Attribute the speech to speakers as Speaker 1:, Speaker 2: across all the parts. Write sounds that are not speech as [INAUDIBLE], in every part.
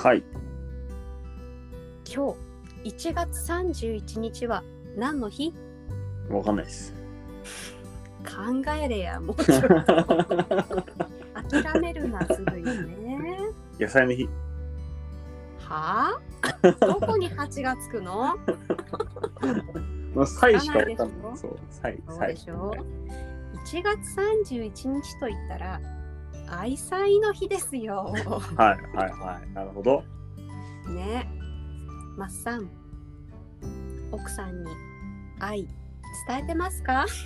Speaker 1: はい。
Speaker 2: 今日1月31日は何の日？
Speaker 1: わかんないです。
Speaker 2: 考えれや、もうちょっと。[LAUGHS] 諦めるな、すぐにね。
Speaker 1: 野菜の日。
Speaker 2: はあ？どこに8がつくの？
Speaker 1: まあ、サイしかわかんな
Speaker 2: い。
Speaker 1: そう、サイ、
Speaker 2: そう。でしょ ?1 月31日と言ったら、愛妻の日ですよ。
Speaker 1: はい、はい、はい。なるほど。
Speaker 2: ね。マッサン、奥さんに愛伝えてますか？[LAUGHS]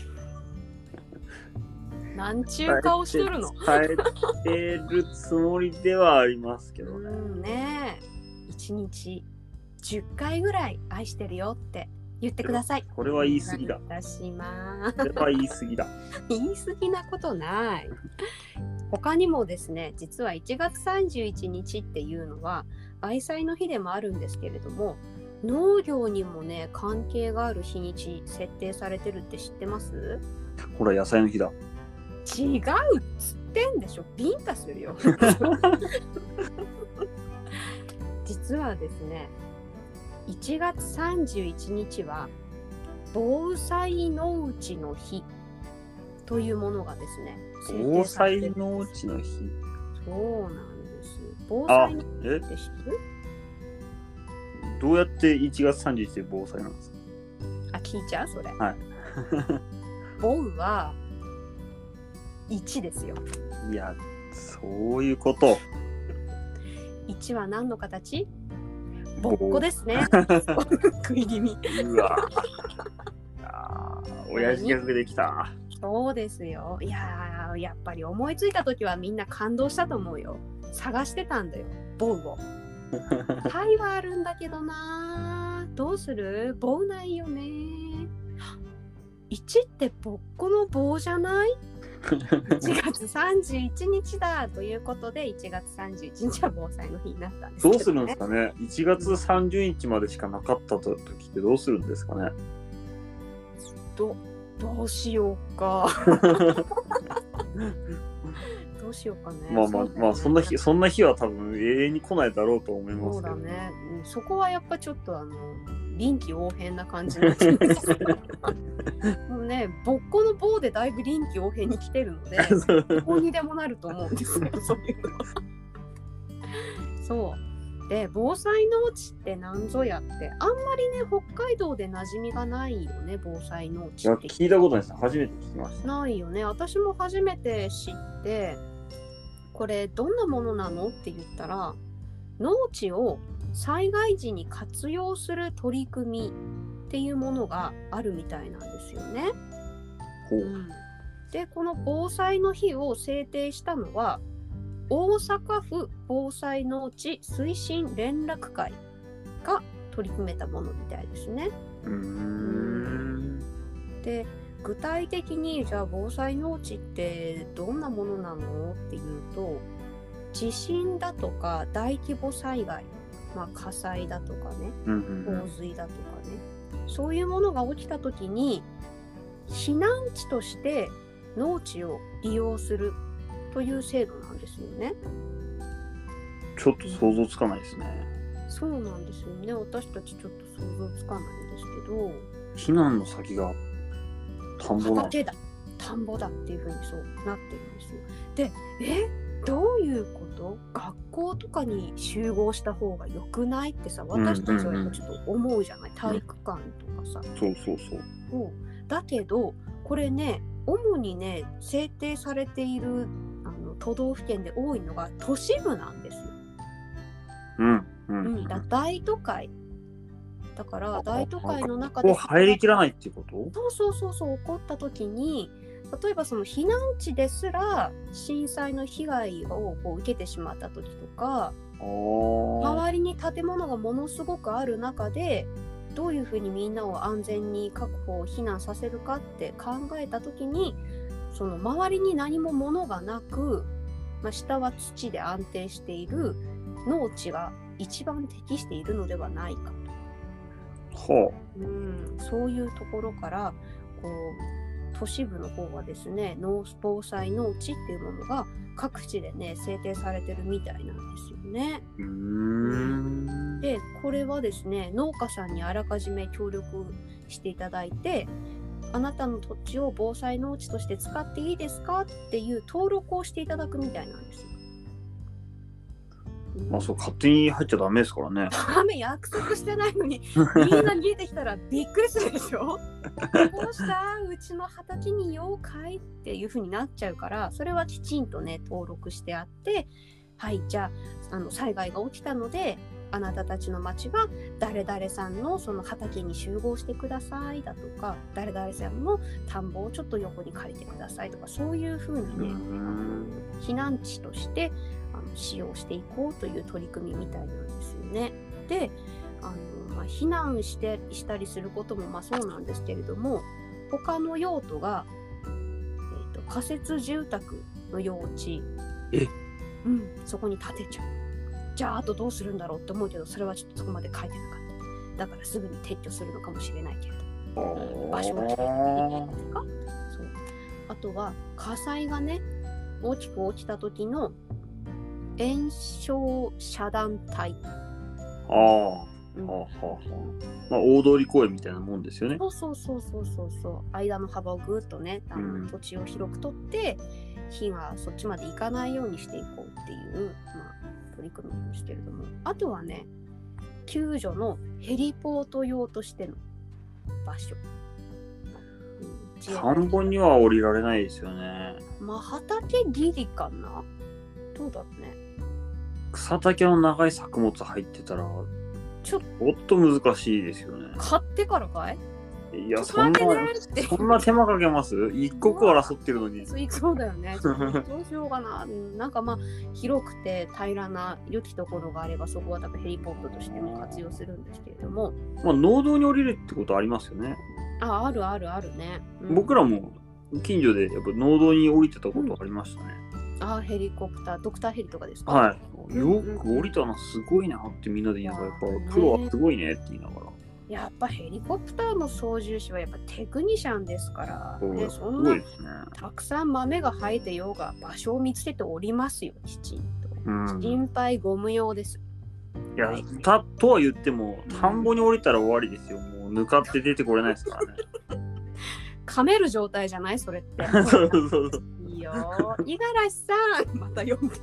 Speaker 2: なんちゅう顔しとるの？
Speaker 1: 伝えてるつもりではありますけどね。
Speaker 2: うんねえ。1日10回ぐらい愛してるよって言ってください。
Speaker 1: これは言い過ぎだ
Speaker 2: お。願いいたします。
Speaker 1: これは言い過ぎだ。[LAUGHS]
Speaker 2: 言い過ぎなことない。他にもですね、実は1月31日っていうのは愛妻の日でもあるんですけれども、農業にもね、関係がある日にち設定されてるって知ってます？
Speaker 1: ほら、野菜の日だ。
Speaker 2: 違うっつってんでしょビンタするよ。[LAUGHS] 実はですね、1月31日は防災農地の日というものがですね、制
Speaker 1: 防災農地の日。
Speaker 2: そうなんです。防
Speaker 1: あ
Speaker 2: 災の、
Speaker 1: え？
Speaker 2: 日って知ってる？
Speaker 1: どうやって1月31日で防災なんですか？
Speaker 2: あ、聞いちゃう？それ。
Speaker 1: はい。[LAUGHS]
Speaker 2: 防は1ですよ。
Speaker 1: いや、そういうこと。
Speaker 2: 1は何の形？ぼっこですね。[LAUGHS] [LAUGHS] 食い気味。
Speaker 1: うわ。あー親父ギャグできた。
Speaker 2: そうですよ。いやー、やっぱり思いついた時はみんな感動したと思うよ。探してたんだよ、ボウを。タイはあるんだけどなー。どうする？棒ないよね1ってぼっこの棒じゃない？[LAUGHS] 1月31日だということで1月31日は防災の日になったんですね、
Speaker 1: どうするんですかね ?1 月30日までしかなかった時ってどうするんですかね？
Speaker 2: どどうしようか。[LAUGHS] どうしようかね。
Speaker 1: まあまあまあ、そんな日、そんな日は多分永遠に来ないだろうと思いま
Speaker 2: そ
Speaker 1: すけど。
Speaker 2: うだね、うんそこはやっぱちょっとあの臨機応変な感じになってますもうね [LAUGHS] ぼっこの棒でだいぶ臨機応変に来てるので [LAUGHS] どこにでもなると思うんですよそういうの。はそうで防災農地って何ぞやってあんまりね北海道で馴染みがないよね防災農地って
Speaker 1: 聞いたことないです。初めて聞きました。
Speaker 2: ないよね私も初めて知ってこれどんなものなのって言ったら農地を災害時に活用する取り組みっていうものがあるみたいなんですよね。
Speaker 1: ほう。
Speaker 2: でこの防災の日を制定したのは大阪府防災農地推進連絡会が取り組めたものみたいですね。
Speaker 1: うーん。
Speaker 2: で具体的にじゃあ防災農地ってどんなものなの？っていうと地震だとか大規模災害、まあ、火災だとかね洪水だとかねそういうものが起きた時に避難地として農地を利用するという制度なんですよね。
Speaker 1: ちょっと想像つかないですね。
Speaker 2: そうなんですよね私たちちょっと想像つかないんですけど
Speaker 1: 避難の先が田んぼなの？
Speaker 2: 畑だ田んぼだっていうふうにそうなってるんですよ。でえ？どういうこと？学校とかに集合した方が良くないってさ私たちはやっぱちょっと思うじゃない、体育館とかさ。
Speaker 1: そうそうそう。
Speaker 2: そうだけどこれね主にね制定されている都道府県で多いのが都市部なんですよ。
Speaker 1: うん。う。
Speaker 2: うんん、だ大都会だから大都会の中
Speaker 1: こ
Speaker 2: で
Speaker 1: こ入りきらないっていうこと？
Speaker 2: そうそうそうそう起こった時に例えばその避難地ですら震災の被害をこう受けてしまった時とか周りに建物がものすごくある中でどういうふうにみんなを安全に確保避難させるかって考えた時にその周りに何も物がなく、まあ、下は土で安定している農地が一番適しているのではないかと。
Speaker 1: は
Speaker 2: うん、そういうところからこう都市部の方はですね農防災農地っていうものが各地でね制定されてるみたいなんですよね。でこれはですね農家さんにあらかじめ協力していただいてあなたの土地を防災農地として使っていいですかっていう登録をしていただくみたいなんですよ。
Speaker 1: まあそう、勝手に入っちゃダメですからね。
Speaker 2: 雨約束してないのにみんな逃げてきたらびっくりするでしょ？[LAUGHS] どうしたうちの畑に妖怪っていう風になっちゃうからそれはきちんとね登録してあってはいじゃああの災害が起きたのであなたたちの町は誰々さんのその畑に集合してくださいだとか誰々さんの田んぼをちょっと横に借りてくださいとかそういう風にね、
Speaker 1: うーん
Speaker 2: 避難地としてあの使用していこうという取り組みみたいなんですよね。であの、まあ、避難してしたりすることもまあそうなんですけれども他の用途が、えー、と仮設住宅の用地
Speaker 1: え
Speaker 2: うん、そこに建てちゃう。じゃああとどうするんだろうって思うけどそれはちょっとそこまで書いてなかった。だからすぐに撤去するのかもしれないけれど。場所を決めてそうあとは火災がね大きく起きた時の炎症遮断帯、
Speaker 1: ああ。
Speaker 2: うん
Speaker 1: はあはあはあ。まあ、大通公園みたいなもんですよね。
Speaker 2: そうそうそうそうそうそう間の幅をぐっとねあの、
Speaker 1: うん
Speaker 2: 土地を広く取って火がそっちまで行かないようにしていこうっていう、まあ、取り組みなんですけれどもあとはね救助のヘリポート用としての場所、
Speaker 1: 田んぼには降りられないですよね。
Speaker 2: まあ畑ギリかな？どうだろうね。
Speaker 1: 草丈の長い作物入ってたら、
Speaker 2: ちょっ
Speaker 1: と難しいですよね。
Speaker 2: 買ってからかい？
Speaker 1: いや、そんなそんな手間かけます？一刻を争ってるのに。
Speaker 2: そうそうだよね。[LAUGHS] どうしようかな。うんなんかまあ広くて平らな良きところがあればそこは多分ヘリポートとしても活用するんですけれども、
Speaker 1: まあ、農道に降りるってことありますよね。
Speaker 2: あ、あるあるあるね。うん
Speaker 1: 僕らも近所でやっぱ農道に降りてたことありましたね。
Speaker 2: あ、ヘリコプター、ドクターヘリとかですか？
Speaker 1: はい。
Speaker 2: うん
Speaker 1: よく降りたな、すごいなってみんなで言いながら、やっぱプロはすごいねって言いながら。
Speaker 2: やっぱヘリコプターの操縦士はやっぱテクニシャンですから、ね、
Speaker 1: そ
Speaker 2: んな
Speaker 1: ね。
Speaker 2: たくさん豆が生えてようが場所を見つけておりますよ、きちんと。
Speaker 1: うん。
Speaker 2: 心配ご無用です。
Speaker 1: いや、たとは言っても、田んぼに降りたら終わりですよ。もう、ぬかって出てこれないですからね。
Speaker 2: 噛める状態じゃない？それって。[LAUGHS]
Speaker 1: そうそうそう。
Speaker 2: いいよー。五十嵐さん、また読んでる。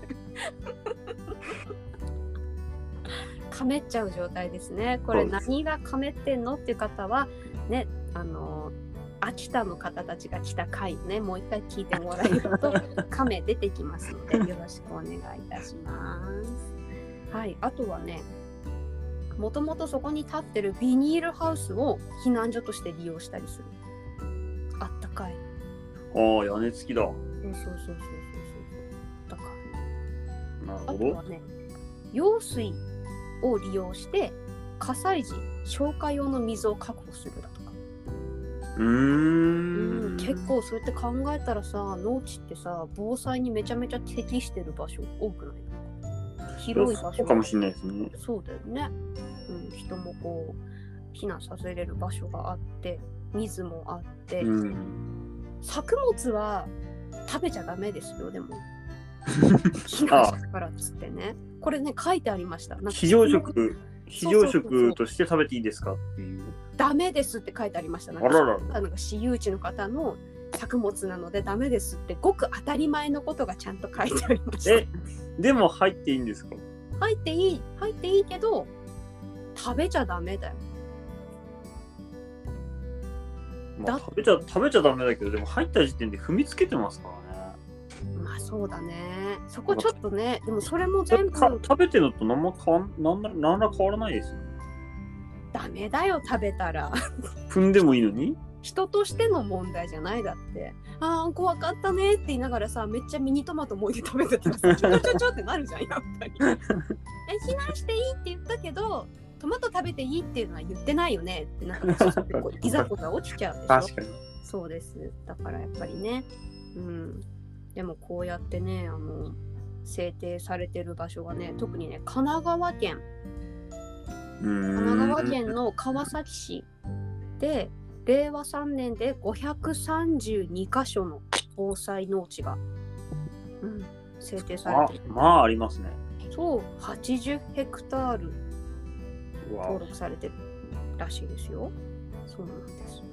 Speaker 2: かめっちゃう状態ですね。これ何がかめってんのっていう方は、ね、あのー、秋田の方たちが来た回をね、もう一回聞いてもらえると、[LAUGHS] カメ出てきますので、よろしくお願いいたします。はい、あとはね、もともとそこに立ってるビニールハウスを避難所として利用したりする。あったかい。
Speaker 1: ああ、屋根付きだ。
Speaker 2: そうそうそうそうそうそう。だから、あ
Speaker 1: なるほど。
Speaker 2: とはね、用水を利用して火災時消火用の水を確保するだとか、
Speaker 1: うーん。
Speaker 2: 結構そうやって考えたらさ農地ってさ防災にめちゃめちゃ適してる場所多くない？広い場所。
Speaker 1: かもしれないですね。
Speaker 2: そうだよね、うん、人もこう避難させれる場所があって水もあって、
Speaker 1: うん。
Speaker 2: 作物は食べちゃダメですよでも。[LAUGHS] 避難からっつってねこれね書いてありました。
Speaker 1: 非常食、非常食として食べていいですかっていう。
Speaker 2: ダメですって書いてありました。なんか
Speaker 1: あらら
Speaker 2: なんか私有地の方の作物なのでダメですってごく当たり前のことがちゃんと書いてありました。
Speaker 1: え、でも入っていいんですか？
Speaker 2: 入っていい入っていいけど食べちゃダメだよ。
Speaker 1: まあ、
Speaker 2: だ
Speaker 1: 食べちゃ食べちゃダメだけど、でも入った時点で踏みつけてますから
Speaker 2: そうだね。そこちょっとねでもそれも全部
Speaker 1: か食べてるのと何も変わんなんら変わらないですよね。
Speaker 2: ダメだよ食べたら。[LAUGHS]
Speaker 1: 踏んでもいいのに？
Speaker 2: 人としての問題じゃないだって。ああ怖かったねって言いながらさめっちゃミニトマトもいて食べてたらさちょちょちょってなるじゃんやっぱり。え避難していいって言ったけどトマト食べていいっていうのは言ってないよねってなんかちょっとこういざこざ起きちゃうでしょ。
Speaker 1: 確かに。
Speaker 2: そうです。だからやっぱりね。うんでもこうやってねあの制定されてる場所がね特にね神奈川県神奈川県の川崎市で令和3年で532箇所の防災農地が、うん、制定され
Speaker 1: あ
Speaker 2: てる。
Speaker 1: まあありますね。
Speaker 2: そう、80ヘクタール登録されてるらしいですよ。そうなんです。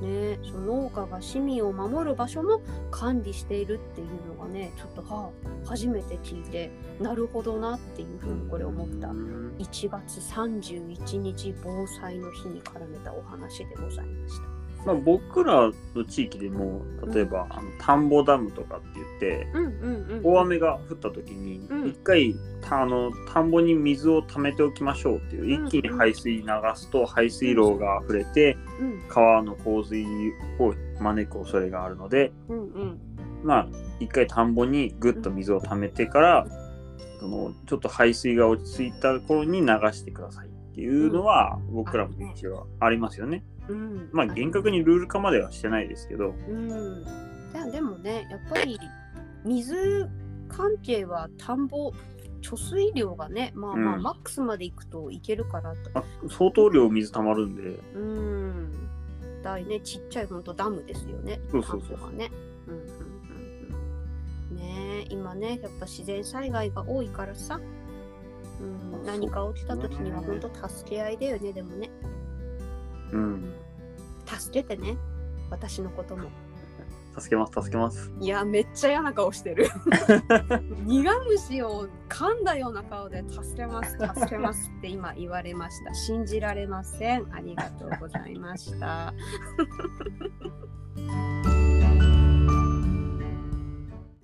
Speaker 2: ね、その農家が市民を守る場所も管理しているっていうのがね、ちょっとはあ初めて聞いて、なるほどなっていうふうにこれ思った
Speaker 1: う。ん
Speaker 2: 1月31日防災の日に絡めたお話でございました。
Speaker 1: まあ、僕らの地域でも例えば、あの田んぼダムとかって言って
Speaker 2: うんうんうん。
Speaker 1: 大雨が降った時に
Speaker 2: うん。
Speaker 1: 一回たあの田んぼに水を溜めておきましょうっていう
Speaker 2: うん
Speaker 1: 一気に排水流すと排水路が溢れて
Speaker 2: うん。
Speaker 1: 川の洪水を招く恐れがあるので
Speaker 2: うんうん。
Speaker 1: まあ一回田んぼにぐっと水を溜めてからそのちょっと排水が落ち着いた頃に流してくださいっていうのは僕らも一応ありますよね。
Speaker 2: うん。
Speaker 1: まあ厳格にルール化まではしてないですけど。
Speaker 2: うん。いやでもね、やっぱり水関係は田んぼ貯水量がね、まあまあ、
Speaker 1: うん
Speaker 2: マックスまでいくといけるからと。
Speaker 1: あ相当量水たまるんで、
Speaker 2: うん。だいね、ちっちゃいほんとダムですよね。
Speaker 1: そうそうそう
Speaker 2: ね。うんうんうんうん。ねえ今ね、やっぱ自然災害が多いからさ。うん、
Speaker 1: あ
Speaker 2: 何か起きた時には本当助け合いだよね、でもね。
Speaker 1: うん、
Speaker 2: 助けてね、私のことも。
Speaker 1: 助けます、助けます。
Speaker 2: いや、めっちゃ嫌な顔してる。苦虫を噛んだような顔で助けます、助けますって今言われました。信じられません。ありがとうございました。